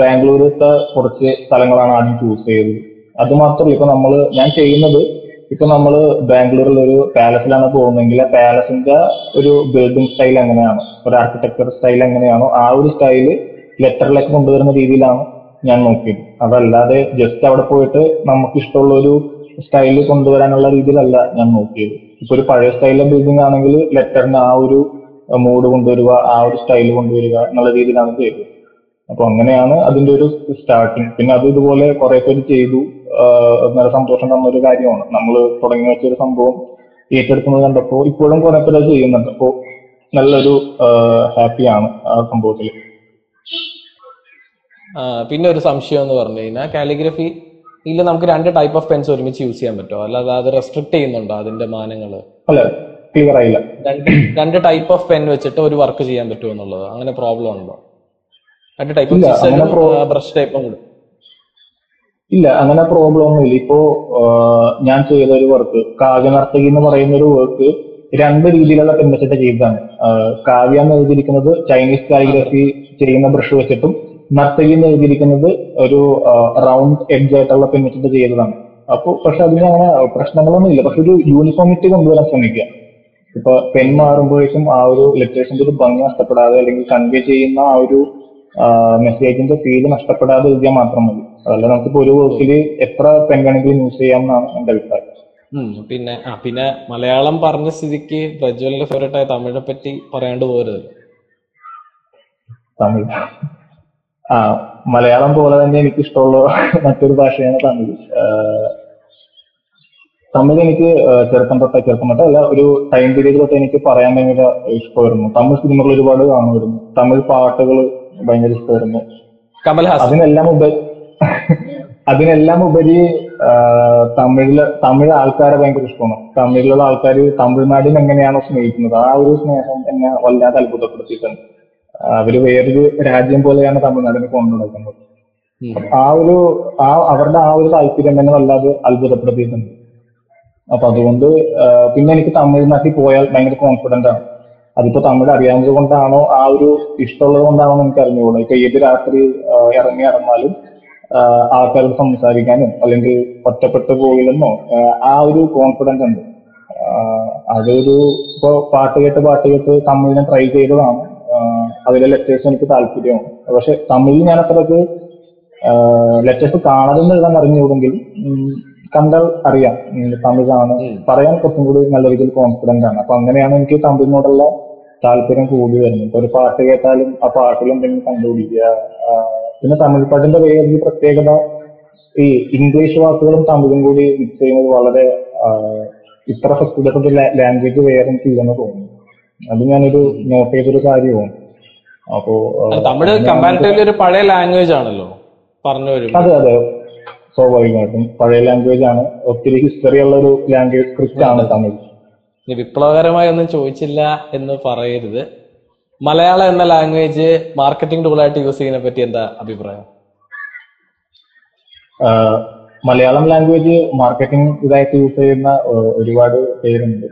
ബാംഗ്ലൂരിലത്തെ ബാംഗ്ലൂരത്തെ കുറച്ച് സ്ഥലങ്ങളാണ് ആദ്യം ചൂസ് ചെയ്തത്. അത് മാത്രമല്ല ഇപ്പൊ നമ്മൾ ഞാൻ ചെയ്യുന്നത് ഇപ്പൊ നമ്മൾ ബാംഗ്ലൂരിൽ ഒരു പാലസിലാണ് പോകുന്നതെങ്കിൽ ആ പാലസിന്റെ ഒരു ബിൽഡിംഗ് സ്റ്റൈൽ എങ്ങനെയാണ്? ഒരു ആർക്കിടെക്ചർ സ്റ്റൈൽ എങ്ങനെയാണോ? ആ ഒരു സ്റ്റൈൽ ലെറ്ററിലേക്ക് കൊണ്ടുവരുന്ന രീതിയിലാണ് ഞാൻ നോക്കിയത്. അതല്ലാതെ ജസ്റ്റ് അവിടെ പോയിട്ട് നമുക്ക് ഇഷ്ടമുള്ള ഒരു സ്റ്റൈൽ കൊണ്ടുവരാനുള്ള രീതിയിലല്ല ഞാൻ നോക്കിയത്. ഇപ്പൊ ഒരു പഴയ സ്റ്റൈലിലെ ബിൽഡിംഗ് ആണെങ്കിൽ ലെറ്ററിന് ആ ഒരു മൂഡ് കൊണ്ടുവരിക ആ ഒരു സ്റ്റൈൽ കൊണ്ടുവരിക എന്നുള്ള രീതിയിലാണ് ചെയ്തത്. അപ്പൊ അങ്ങനെയാണ് അതിന്റെ ഒരു സ്റ്റാർട്ടിങ് പിന്നെ അത് ഇതുപോലെ കുറെ പേര് ചെയ്തു. നല്ല സന്തോഷം തന്ന ഒരു കാര്യമാണ്. നമ്മൾ തുടങ്ങി വെച്ച ഒരു സംഭവം ഏറ്റെടുക്കുന്നത് കണ്ടപ്പോൾ ഇപ്പോഴും കുറെ പേര് ചെയ്യുന്നുണ്ട്. അപ്പോ നല്ലൊരു ഹാപ്പിയാണ് ആ സംഭവത്തിൽ പിന്നെ ഒരു സംശയം എന്ന് പറഞ്ഞു കഴിഞ്ഞാൽ കാലിഗ്രഫി ഇല്ല നമുക്ക് രണ്ട് ടൈപ്പ് ഓഫ് പെൻസ് ഒരുമിച്ച് യൂസ് ചെയ്യാൻ പറ്റുമോ? അല്ലാതെ അത് റെസ്ട്രിക്ട് ചെയ്യുന്നുണ്ടോ അതിന്റെ മാനങ്ങൾ അല്ല ക്ലിയർ ആയില്ല. രണ്ട് ടൈപ്പ് ഓഫ് പെൻ വെച്ചിട്ട് ഒരു വർക്ക് ചെയ്യാൻ പറ്റുമോ എന്നുള്ളത്? അങ്ങനെ പ്രോബ്ലം ഉണ്ടോ? രണ്ട് ടൈപ്പ് ബ്രഷ് ടൈപ്പും കൂടെ. ഇല്ല അങ്ങനെ പ്രോബ്ലം ഒന്നുമില്ല. ഇപ്പോ ഞാൻ ചെയ്ത ഒരു വർക്ക് കാവ്യ നർത്തകി എന്ന് പറയുന്ന ഒരു വർക്ക് രണ്ട് രീതിയിലുള്ള പെൺവെച്ചിട്ട് ചെയ്തതാണ്. കാവ്യ എന്ന് എഴുതിയിരിക്കുന്നത് ചൈനീസ് കാലിഗ്രഫി ചെയ്യുന്ന ബ്രഷ് വെച്ചിട്ടും നർത്തകി എന്ന് എഴുതിയിരിക്കുന്നത് ഒരു റൗണ്ട് എഡ്ജ് ആയിട്ടുള്ള പെൺവെച്ചിട്ട് ചെയ്തതാണ്. അപ്പൊ പക്ഷെ അതിന് അങ്ങനെ പ്രശ്നങ്ങളൊന്നും ഇല്ല. പക്ഷെ ഒരു യൂണിഫോമിറ്റി കൊണ്ടുവരാൻ ശ്രമിക്കുക. ഇപ്പൊ പെൻ മാറുമ്പോഴേക്കും ആ ഒരു ലിറ്ററേഷന്റെ ഒരു ഭംഗി നഷ്ടപ്പെടാതെ അല്ലെങ്കിൽ കൺവേ ചെയ്യുന്ന ആ ഒരു മെസ്സേജിന്റെ ഫീൽ നഷ്ടപ്പെടാതെ എഴുതിയാൽ മാത്രം മതി. അതല്ല നമുക്കിപ്പോ ഒരു വർക്കിൽ എത്ര പെൻ വേണമെങ്കിലും യൂസ് ചെയ്യാം എന്നാണ് എന്റെ അഭിപ്രായം. പിന്നെ ആ പിന്നെ മലയാളം പറഞ്ഞ സ്ഥിതിക്ക് പ്രജ്വലിന്റെ ഫേവറേറ്റ് ആയ തമിഴിനെ പറ്റി പറയാണ്ട് പോരുത്. തമിഴ്. ആ മലയാളം പോലെ തന്നെ എനിക്ക് ഇഷ്ടമുള്ള മറ്റൊരു ഭാഷയാണ് തമിഴ്. തമിഴ് എനിക്ക് ചെറുപ്പം തൊട്ടേ ചെറുപ്പം തൊട്ടേ അല്ല ഒരു ടൈം പീരീഡ് തൊട്ട് എനിക്ക് പറയാൻ ഭയങ്കര ഇഷ്ടമായിരുന്നു. തമിഴ് സിനിമകൾ ഒരുപാട് കാണുമായിരുന്നു. തമിഴ് പാട്ടുകൾ ഭയങ്കര ഇഷ്ടമായിരുന്നു. കമൽഹാസൻ അതിനെല്ലാം ഉപരി അതിനെല്ലാം ഉപരി തമിഴിൽ തമിഴ് ആൾക്കാരെ ഭയങ്കര ഇഷ്ടമാണ്. തമിഴിലുള്ള ആൾക്കാർ തമിഴ്നാടിനെ എങ്ങനെയാണോ സ്നേഹിക്കുന്നത് ആ ഒരു സ്നേഹം എന്നെ വല്ലാതെ അത്ഭുതപ്പെടുത്തിയിട്ടുണ്ട്. അവർ വേറൊരു രാജ്യം പോലെയാണ് തമിഴ്നാടിനെ കൊണ്ടു നടക്കുന്നത് ആ ഒരു ആ അവരുടെ ആ ഒരു താല്പര്യം തന്നെ വല്ലാതെ അത്ഭുതപ്പെടുത്തിയിട്ടുണ്ട്. അപ്പൊ അതുകൊണ്ട് പിന്നെ എനിക്ക് തമിഴ്നാട്ടിൽ പോയാൽ ഭയങ്കര കോൺഫിഡന്റ് ആണ്. അതിപ്പോ തമിഴ് അറിയാവുന്നത് കൊണ്ടാണോ? ആ ഒരു ഇഷ്ടമുള്ളത് കൊണ്ടാണോ നമുക്ക് എനിക്ക് അറിഞ്ഞുകൂടാ? ഇപ്പൊ ഏത് രാത്രി ഇറങ്ങി ഇറങ്ങാലും ആൾക്കാരോട് സംസാരിക്കാനും അല്ലെങ്കിൽ ഒറ്റപ്പെട്ടു പോയില്ലെന്നോ ആ ഒരു കോൺഫിഡൻസ് ഉണ്ട്. അതൊരു ഇപ്പൊ പാട്ട് കേട്ട് പാട്ട് കേട്ട് തമിഴിനെ ട്രൈ ചെയ്തതാണ്. അതിലെ ലെറ്റേഴ്സ് എനിക്ക് താല്പര്യമാണ്. പക്ഷെ തമിഴിൽ ഞാൻ അത്രയ്ക്ക് ലെറ്റേഴ്സ് കാണാതെന്ന് എഴുതാൻ അറിഞ്ഞുകൂടെങ്കിൽ കണ്ടാൽ അറിയാം തമിഴാണ്. പറയാൻ കുറച്ചും കൂടി നല്ല രീതിയിൽ കോൺഫിഡന്റ് ആണ്. അപ്പൊ അങ്ങനെയാണ് എനിക്ക് തമിഴിനോടുള്ള താല്പര്യം കൂടി വരുന്നു ഇപ്പൊ ഒരു പാട്ട് കേട്ടാലും ആ പാട്ടിൽ എന്തെങ്കിലും കണ്ടുപിടിക്കുക. പിന്നെ തമിഴ് പാട്ടിന്റെ വേറൊരു പ്രത്യേകത ഈ ഇംഗ്ലീഷ് വാക്കുകളും തമിഴും കൂടി മിക്സ് ചെയ്യുന്നത് വളരെ ഇത്ര ഫെസ്റ്റിവൽ ലാംഗ്വേജ് വേറെ ചെയ്യുന്ന തോന്നുന്നു. അത് ഞാനൊരു നോട്ട് ചെയ്തൊരു കാര്യമാണ് അപ്പോ തമിഴ് കമ്പാരിറ്റീവ്ലി ഒരു പഴയ ലാംഗ്വേജ് ആണല്ലോ. പറഞ്ഞു വരും അതെ അതെ. സ്വാഭാവികമായിട്ടും പഴയ ലാംഗ്വേജ് ആണ്. ഒത്തിരി ഹിസ്റ്ററി ഉള്ള ഒരു ലാംഗ്വേജ് സ്ക്രിപ്റ്റ് ആണ് തമിഴ്. വിപ്ലവകരമായി ഒന്നും ചോദിച്ചില്ല എന്ന് പറയരുത്. മലയാളം എന്ന ലാംഗ്വേജ് മാർക്കറ്റിംഗ് ടൂളായിട്ട് യൂസ് ചെയ്യുന്നതിനെ പറ്റി എന്താ അഭിപ്രായം? മലയാളം ലാംഗ്വേജ് മാർക്കറ്റിംഗ് ഇതായിട്ട് യൂസ് ചെയ്യുന്ന ഒരുപാട് പേരുണ്ട്.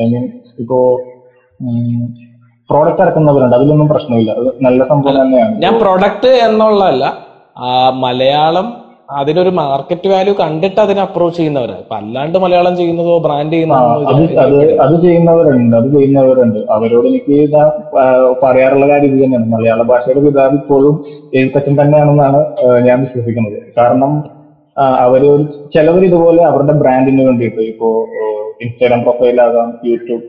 ഐ മീൻ ഇപ്പോ പ്രോഡക്റ്റ് ഇറക്കുന്നവരുണ്ട്. അതിലൊന്നും പ്രശ്നമില്ല. അത് നല്ല സംഭവം തന്നെയാണ്. ഞാൻ പ്രോഡക്റ്റ് എന്നുള്ളതല്ല മലയാളം അതിനൊരു മാർക്കറ്റ് വാല്യൂ കണ്ടിട്ട് അതിനെ അപ്രോച്ച് ചെയ്യുന്നവരാ. ഇപ്പൊ അല്ലാണ്ട് മലയാളം ചെയ്യുന്നതോ ബ്രാൻഡ് അത് അത് ചെയ്യുന്നതോ അത് ചെയ്യുന്നവരുണ്ട് അത് ചെയ്യുന്നവരുണ്ട്. അവരോട് എനിക്ക് പറയാറുള്ള കാര്യം ഇത് തന്നെയാണ്. മലയാള ഭാഷയുടെ പിതാവ് ഇപ്പോഴും എഴുത്തച്ഛൻ തന്നെയാണെന്നാണ് ഞാൻ വിശ്വസിക്കുന്നത്. കാരണം അവർ ചിലവർ ഇതുപോലെ അവരുടെ ബ്രാൻഡിന് വേണ്ടിയിട്ട് ഇപ്പോ ഇൻസ്റ്റാഗ്രാം പ്രൊഫൈലാകാം യൂട്യൂബ്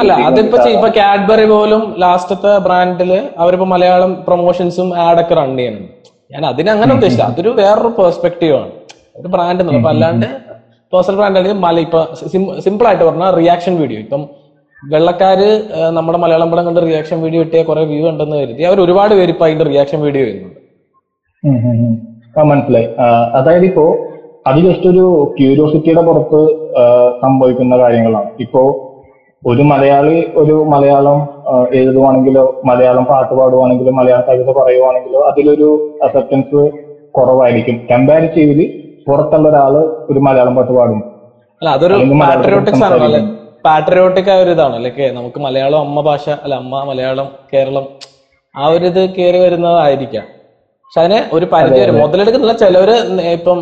അല്ല അതിപ്പോ ഇപ്പൊ കാഡ്ബറി പോലും ലാസ്റ്റത്തെ ബ്രാൻഡിൽ അവരിപ്പോ മലയാളം പ്രൊമോഷൻസും ആഡൊക്കെ റൺ ചെയ്യുന്നുണ്ട്. ഞാൻ അതിനങ്ങനെ അങ്ങനെ ഉദ്ദേശിച്ചില്ല. അതൊരു വേറൊരു പെർസ്പെക്റ്റീവ് ആണ്. ഒരു ബ്രാൻഡ് എന്നുള്ള അപ്പൊ അല്ലാണ്ട് പേഴ്സണൽ ബ്രാൻഡ് ആണെങ്കിൽ മല ഇപ്പൊ സിമ്പിൾ ആയിട്ട് പറഞ്ഞാൽ റിയാക്ഷൻ വീഡിയോ ഇപ്പം വെള്ളക്കാര് നമ്മുടെ മലയാളം പടം കണ്ട് റിയാക്ഷൻ വീഡിയോ ഇട്ടിയ കുറെ വ്യൂ ഉണ്ടെന്ന് കരുതി. അവർ ഒരുപാട് പേര് ഇപ്പൊ അതിന്റെ റിയാക്ഷൻ വീഡിയോ ചെയ്യുന്നുണ്ട്. മനസ്സിലായി. അതായത് ഇപ്പോ അത് ജസ്റ്റ് ഒരു ക്യൂരിയോസിറ്റിയുടെ പുറത്ത് സംഭവിക്കുന്ന കാര്യങ്ങളാണ്. ഇപ്പോ ഒരു മലയാളി ഒരു മലയാളം എഴുതുവാണെങ്കിലോ മലയാളം പാട്ട് പാടുവാണെങ്കിലോ മലയാള കവിത പറയുവാണെങ്കിലോ അതിലൊരു അസെപ്റ്റൻസ് കുറവായിരിക്കും. കമ്പാരിറ്റീവ്ലി പുറത്തുള്ള ഒരാൾ ഒരു മലയാളം പാട്ട് പാടും. അല്ല അതൊരു പാട്രിയോട്ടിക്സ് ആണല്ലോ പാട്രിയോട്ടിക് ആയ ഒരു ഇതാണ് അല്ലെ? നമുക്ക് മലയാളം അമ്മ ഭാഷ അല്ല അമ്മ മലയാളം കേരളം ആ ഒരു ഇത് കയറി വരുന്നതായിരിക്കാം. പക്ഷെ അതിന് ഒരു പരിധി വരും മുതലെടുക്കുന്നില്ല ചിലവര് ഇപ്പം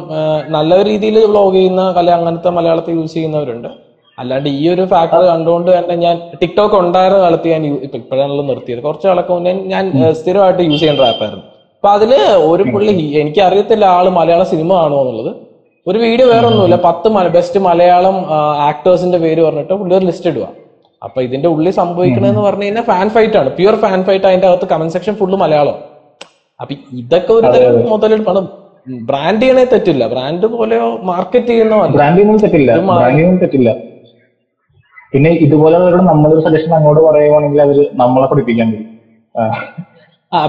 നല്ല രീതിയിൽ വ്ളോഗ് ചെയ്യുന്ന അല്ലെ അങ്ങനത്തെ മലയാളത്തെ യൂസ് ചെയ്യുന്നവരുണ്ട്. അല്ലാണ്ട് ഈ ഒരു ഫാക്ടർ കണ്ടുകൊണ്ട് തന്നെ ഞാൻ ടിക്ടോക്ക് ഉണ്ടായിരുന്ന കാലത്ത് ഞാൻ ഇപ്പൊ ഇപ്പോഴാണല്ലോ നിർത്തിയത്. കുറച്ച് കാലൊക്കെ മുന്നേ ഞാൻ സ്ഥിരമായിട്ട് യൂസ് ചെയ്യുന്ന ആപ്പായിരുന്നു അപ്പൊ അതിൽ ഒരു പുള്ളി എനിക്ക് അറിയത്തില്ല ആൾ മലയാള സിനിമ കാണുമോ എന്നുള്ളത്. ഒരു വീഡിയോ വേറെ ഒന്നുമില്ല പത്ത് ബെസ്റ്റ് മലയാളം ആക്ടേഴ്സിന്റെ പേര് പറഞ്ഞിട്ട് പുള്ളി ഒരു ലിസ്റ്റ് ഇടുക അപ്പൊ ഇതിന്റെ ഉള്ളിൽ സംഭവിക്കണമെന്ന് പറഞ്ഞു കഴിഞ്ഞാൽ ഫാൻ ഫൈറ്റ് ആണ്. പ്യുവർ ഫാൻ ഫൈറ്റ് അതിന്റെ അകത്ത് കമന്റ് സെക്ഷൻ ഫുള്ള് മലയാളം. അപ്പൊ ഇതൊക്കെ ഒരു തരം മുതലെടുപ്പാണ്. ബ്രാൻഡ് ചെയ്യണേ തെറ്റില്ല. ബ്രാൻഡ് പോലെയോ മാർക്കറ്റ് ചെയ്യുന്ന തെറ്റില്ല ഇത് മാ- ബ്രാൻഡിങ്ങും തെറ്റില്ല പിന്നെ ഇതുപോലെയുള്ളവരോട് നമ്മളൊരു സജഷൻ അങ്ങോട്ട് പറയുവാണെങ്കിൽ അവർ നമ്മളെ പഠിപ്പിക്കാൻ വരും. ആ.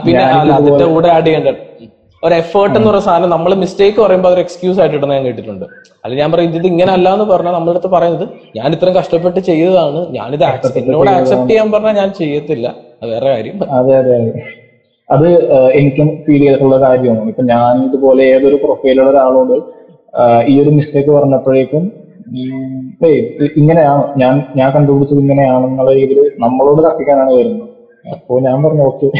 പിന്നെ അതിന്റെ കൂടെ ആഡ് ചെയ്യേണ്ട ഒരു എഫേർട്ട് എന്ന് പറയുന്ന സാധനം നമ്മൾ മിസ്റ്റേക്ക് പറയുമ്പോൾ അതൊരു എക്സ്ക്യൂസ് ആയിട്ട് ഇടുന്ന ഞാൻ കേട്ടിട്ടുണ്ട്. അല്ല ഞാൻ പറയും ഇത് ഇങ്ങനെ അല്ല എന്ന് പറഞ്ഞാൽ നമ്മുടെ അടുത്ത് പറയുന്നത് ഞാൻ ഇത്രയും കഷ്ടപ്പെട്ട് ചെയ്തതാണ്. ഞാനിത് എന്നോട് ആക്സെപ്റ്റ് ചെയ്യാൻ പറഞ്ഞാൽ ഞാൻ ചെയ്യത്തില്ല. അത് വേറെ കാര്യം. അതെ അതെ അതെ. എനിക്കും ഫീൽ ചെയ്തിട്ടുള്ള കാര്യമാണ്. ഇപ്പൊ ഞാൻ ഇതുപോലെ ഏതൊരു പ്രൊഫൈലുള്ള ഒരാളോട് ഈ ഒരു മിസ്റ്റേക്ക് പറഞ്ഞപ്പോഴേക്കും ഇങ്ങനെയാണ്. ഞാൻ ഞാൻ കണ്ടുപിടിച്ചത് ഇങ്ങനെയാണെന്നുള്ള രീതിയിൽ നമ്മളോട് തർക്കിക്കാനാണ് വരുന്നത്. അപ്പോ ഞാൻ പറഞ്ഞു ഓക്കെ.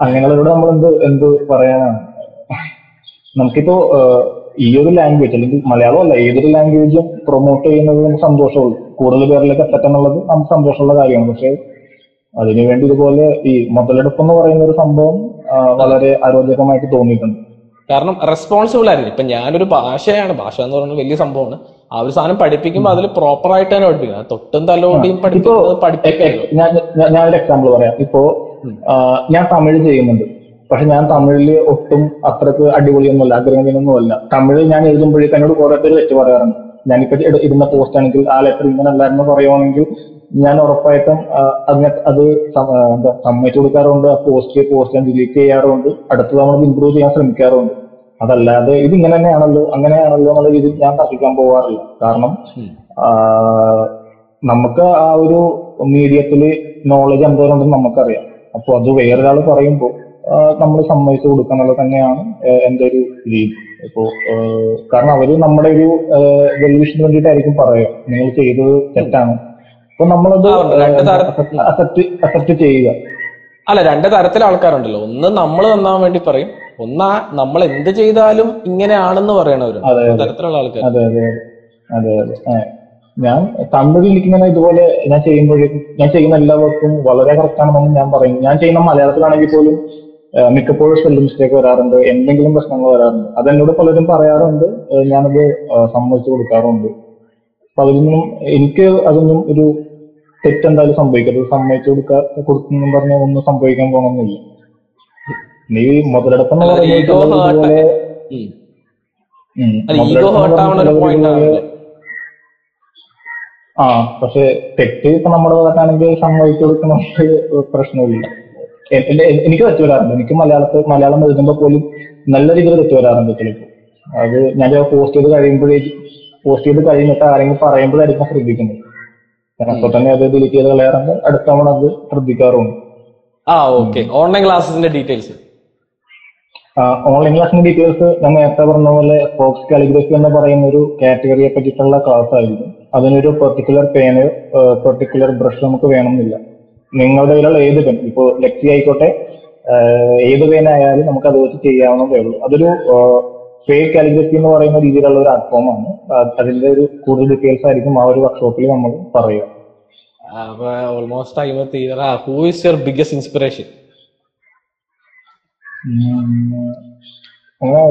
അങ്ങനെയുള്ളവരോട് നമ്മൾ എന്ത് എന്ത് പറയാനാണ്? നമുക്കിപ്പോ ഈ ഒരു ലാംഗ്വേജ് അല്ലെങ്കിൽ മലയാളം അല്ല ഏതൊരു ലാംഗ്വേജും പ്രൊമോട്ട് ചെയ്യുന്നത് നമുക്ക് സന്തോഷമുള്ളൂ. കൂടുതൽ പേരിലേക്ക് എത്തട്ടെന്നുള്ളത് നമുക്ക് സന്തോഷമുള്ള കാര്യമാണ്. പക്ഷെ അതിനുവേണ്ടി ഇതുപോലെ ഈ മുതലെടുപ്പ് എന്ന് പറയുന്ന ഒരു സംഭവം വളരെ അരോചകമായിട്ട് തോന്നിയിട്ടുണ്ട്. കാരണം റെസ്പോൺസിബിൾ ആയിരുന്നു. ഇപ്പൊ ഞാനൊരു ഭാഷയാണ്. ഭാഷ എന്ന് പറയുന്നത് വലിയ സംഭവമാണ്. ആ ഒരു സാധനം പഠിപ്പിക്കുമ്പോൾ അതിൽ പ്രോപ്പർ ആയിട്ട് തന്നെ പഠിപ്പിക്കണം തൊട്ടും തലോടിയും പഠിപ്പിക്കുന്നത് ഞാൻ ഒരു എക്സാമ്പിൾ പറയാം. ഇപ്പോ ഞാൻ തമിഴ് ചെയ്യുന്നുണ്ട്. പക്ഷെ ഞാൻ തമിഴിൽ ഒട്ടും അത്രയ്ക്ക് അടിപൊളിയൊന്നുമല്ല അഗ്രഗണ്യൊന്നുമല്ല തമിഴ് ഞാൻ എഴുതുമ്പോഴേക്കും എന്നോട് കുറെ പേര് തെറ്റ് പറയാറുണ്ട്. ഞാനിപ്പോ ഇരുന്ന ഇടുന്ന പോസ്റ്റ് ആണെങ്കിൽ ആ ലെറ്റർ ഇങ്ങനെ അല്ലായിരുന്നു പറയുവാണെങ്കിൽ ഞാൻ ഉറപ്പായിട്ടും അതിനെ അത് സമ്മതിച്ചു കൊടുക്കാറുണ്ട് ആ പോസ്റ്റ് പോസ്റ്റ് ഞാൻ ഡിലീറ്റ് ചെയ്യാറുണ്ട്. അടുത്ത തവണ ഇമ്പ്രൂവ് ചെയ്യാൻ ശ്രമിക്കാറുണ്ട്. അതല്ലാതെ ഇത് ഇങ്ങനെ തന്നെയാണല്ലോ അങ്ങനെയാണല്ലോ എന്നുള്ള രീതിയിൽ ഞാൻ തർക്കിക്കാൻ പോകാറില്ല കാരണം നമുക്ക് ആ ഒരു മീഡിയത്തിൽ നോളജ് എന്തോരമുണ്ടെന്ന് നമുക്കറിയാം. അപ്പൊ അത് വേറൊരാൾ പറയുമ്പോൾ നമ്മൾ സമ്മതിച്ചു കൊടുക്കാനുള്ള തന്നെയാണ് എന്റെ ഒരു രീതി. ഇപ്പോ കാരണം അവർ നമ്മുടെ ഒരു വെല്ലുവിഷന് വേണ്ടിയിട്ടായിരിക്കും പറയുക നിങ്ങൾ ചെയ്തത് തെറ്റാണ്. അപ്പൊ നമ്മളത് അക്സെപ്റ്റ് അക്സെപ്റ്റ് ചെയ്യുക. അല്ല രണ്ട് തരത്തിലെ ആൾക്കാരുണ്ടല്ലോ. ഒന്ന് നമ്മൾ നന്നാൻ വേണ്ടി പറയും. ഒന്നാ നമ്മൾ എന്ത് ചെയ്താലും ഇങ്ങനെയാണെന്ന് പറയണവരും. തരത്തിലുള്ള ആൾക്കാർ അതെ അതെ അതെ അതെ. ഞാൻ തമിഴിൽ ഇങ്ങനെ ഇതുപോലെ ഞാൻ ചെയ്യുമ്പോഴേക്കും ഞാൻ ചെയ്യുന്ന എല്ലാ വർക്കും വളരെ കറക്റ്റാണെന്ന് ഞാൻ പറയും. ഞാൻ ചെയ്യുന്ന മലയാളത്തിലാണെങ്കിൽ പോലും മിക്കപ്പോഴും സ്പെല്ലിംഗ് മിസ്റ്റേക്ക് വരാറുണ്ട്. എന്തെങ്കിലും പ്രശ്നങ്ങൾ വരാറുണ്ട്. അതെന്നോട് പലരും പറയാറുണ്ട്. ഞാനത് സമ്മതിച്ചു കൊടുക്കാറുണ്ട്. അപ്പൊ അതിലൊന്നും എനിക്ക് അതൊന്നും ഒരു തെറ്റെന്തായാലും സംഭവിക്കരുത്. സമ്മതിച്ചു കൊടുക്കാ കൊടുക്കുന്നു പറഞ്ഞ ഒന്നും സംഭവിക്കാൻ പോകണമെന്നില്ല നീ പറയുന്നത് ആണ് ഇതുപോലെ ആ പക്ഷെ തെറ്റ് ഇപ്പൊ നമ്മുടെ ഭാഗത്താണെങ്കിൽ സമ്മതിച്ചു കൊടുക്കണമെങ്കിൽ പ്രശ്നമില്ല എനിക്ക് തെറ്റ് വരാറുണ്ട്. എനിക്ക് മലയാളത്തിൽ മലയാളം എഴുതുമ്പോൾ പോലും നല്ല രീതിയിൽ തെറ്റ് വരാറുണ്ട് ചിലപ്പോൾ അത് ഞാൻ പോസ്റ്റ് ചെയ്ത് കഴിയുമ്പോഴേ പോസ്റ്റ് ചെയ്ത് കഴിഞ്ഞിട്ട് ആരെങ്കിലും പറയുമ്പോഴായിരിക്കും ശ്രദ്ധിക്കുന്നത്. കാരണം അപ്പൊ തന്നെ അത് ഡിലീറ്റ് ചെയ്ത് കളയാറുണ്ട്. അടുത്ത തവണ അത് ശ്രദ്ധിക്കാറുണ്ട്. ആ ഓക്കെ. ഓൺലൈൻ ക്ലാസ്സിന്റെ ഡീറ്റെയിൽസ് ഓൺലൈൻ ക്ലാസ്സിന്റെ ഡീറ്റെയിൽസ് ഞാൻ നേരത്തെ പറഞ്ഞ പോലെ ഫോക്സ് കാലിഗ്രഫി എന്ന് പറയുന്ന ഒരു കാറ്റഗറിയെ പറ്റിയിട്ടുള്ള ക്ലാസ് ആയിരിക്കും. അതിനൊരു പെർട്ടിക്കുലർ പേന് പെർട്ടിക്കുലർ ബ്രഷ് നമുക്ക് വേണമെന്നില്ല. നിങ്ങളുടെ കയ്യിലുള്ള ഏത് പെൻ ഇപ്പോ ലെക്സി ആയിക്കോട്ടെ ഏത് പേനായാലും നമുക്ക് അത് വെച്ച് ചെയ്യാവുന്നതേ ഉള്ളൂ. അതൊരു ഫേക്ക് കാലിഗ്രഫി എന്ന് പറയുന്ന രീതിയിലുള്ള ഒരു ആർട്ട് ഫോം ആണ്. അതിന്റെ ഒരു കൂടുതൽ ഡീറ്റെയിൽസ് ആയിരിക്കും ആ ഒരു വർക്ക്ഷോപ്പിൽ നമ്മൾ പറയുക. അപ്പൊ ഓൾമോസ്റ്റ് ടൈം തീരാ who is your biggest inspiration അങ്ങനെ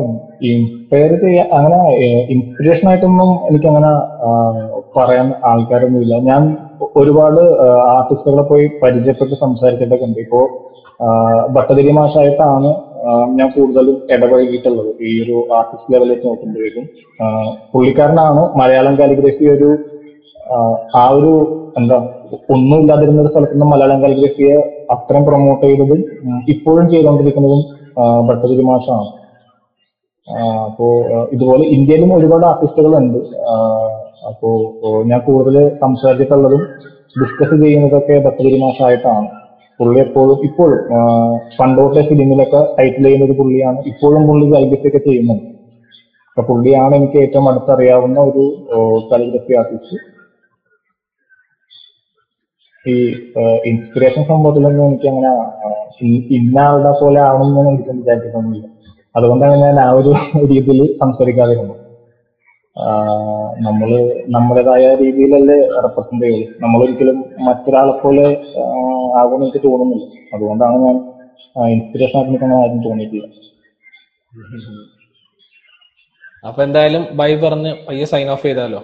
ഇൻസ്പിറേഷൻ ആയിട്ടൊന്നും എനിക്ക് അങ്ങനെ പറയാൻ ആൾക്കാരൊന്നുമില്ല. ഞാൻ ഒരുപാട് ആർട്ടിസ്റ്റുകളെ പോയി പരിചയപ്പെട്ട് സംസാരിച്ചിട്ടൊക്കെ ഉണ്ട്. ഇപ്പോ ഭട്ടതിരി മാഷായിട്ടാണ് ഞാൻ കൂടുതലും ഇടപഴകിയിട്ടുള്ളത്. ഈ ഒരു ആർട്ടിസ്റ്റ് ലെവലിലേക്ക് നോക്കുമ്പോഴേക്കും പുള്ളിക്കാരനാണ് മലയാളം കാലിഗ്രഫി ഒരു ആ, ഒരു എന്താ ഒന്നുമില്ലാതിരുന്ന ഒരു സ്ഥലത്ത് നിന്ന് മലയാളം കാലിഗ്രഫിയെ അത്രയും പ്രൊമോട്ട് ചെയ്തതും ഇപ്പോഴും ചെയ്തുകൊണ്ടിരിക്കുന്നതും ഭട്ടതിരി മാഷാണ്. അപ്പോ ഇതുപോലെ ഇന്ത്യയിലും ഒരുപാട് ആർട്ടിസ്റ്റുകൾ ഉണ്ട് അപ്പോ ഞാൻ കൂടുതൽ സംസാരിച്ചിട്ടുള്ളതും ഡിസ്കസ് ചെയ്യുന്നതൊക്കെ ഭട്ടതിരി മാഷായിട്ടാണ്. പുള്ളി എപ്പോഴും ഇപ്പോഴും പണ്ടോട്ടെ ഫിലിമിലൊക്കെ ടൈറ്റിൽ ചെയ്യുന്ന ഒരു പുള്ളിയാണ് ഇപ്പോഴും പുള്ളി കാലിഗ്രഫി ഒക്കെ ചെയ്യുന്നുണ്ട് അപ്പൊ പുള്ളിയാണ് എനിക്ക് ഏറ്റവും അടുത്തറിയാവുന്ന ഒരു കാലിഗ്രഫി ആർട്ടിസ്റ്റ് ഈ ഇൻസ്പിറേഷൻ സംഭവത്തിലൊന്നും എനിക്ക് അങ്ങനെ ഇന്ന ആളുടെ പോലെ ആവണമെന്ന് എനിക്ക് വിചാരിച്ചിട്ടൊന്നുമില്ല. അതുകൊണ്ടാണ് ഞാൻ ആ ഒരു രീതിയിൽ സംസാരിക്കാതിരുന്നത് നമ്മൾ നമ്മുടേതായ രീതിയിലല്ലേ റെപ്രസെന്റ് ചെയ്യുള്ളൂ. നമ്മളൊരിക്കലും മറ്റൊരാളെ പോലെ ആകുമെന്ന് എനിക്ക് തോന്നുന്നില്ല. അതുകൊണ്ടാണ് ഞാൻ ഇൻസ്പിറേഷൻ ആയിട്ട് അങ്ങനെ ആരും തോന്നിയിട്ടില്ല. അപ്പൊ എന്തായാലും ബൈ പറഞ്ഞ് പയ്യെ സൈൻ ഓഫ് ചെയ്താലോ?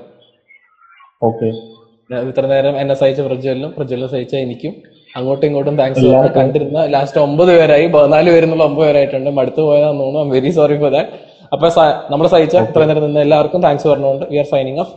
ഓക്കെ ഇത്ര നേരം എന്നെ സഹിച്ച പ്രജ്വലിനും പ്രജ്വലിനെ സഹിച്ച എനിക്കും അങ്ങോട്ടും ഇങ്ങോട്ടും താങ്ക്സ്. കണ്ടിരുന്ന ലാസ്റ്റ് ഒമ്പത് പേരായി പതിനാല് പേരെന്നുള്ള ഒമ്പത് പേരായിട്ടുണ്ട്. മടുത്തു പോയതാന്ന് തോന്നുന്നു. I very sorry for that അപ്പൊ നമ്മൾ സഹിച്ച ഇത്ര നേരം നിന്ന് എല്ലാവർക്കും താങ്ക്സ് പറഞ്ഞുകൊണ്ട് വി ആർ സൈനിങ് ഓഫ്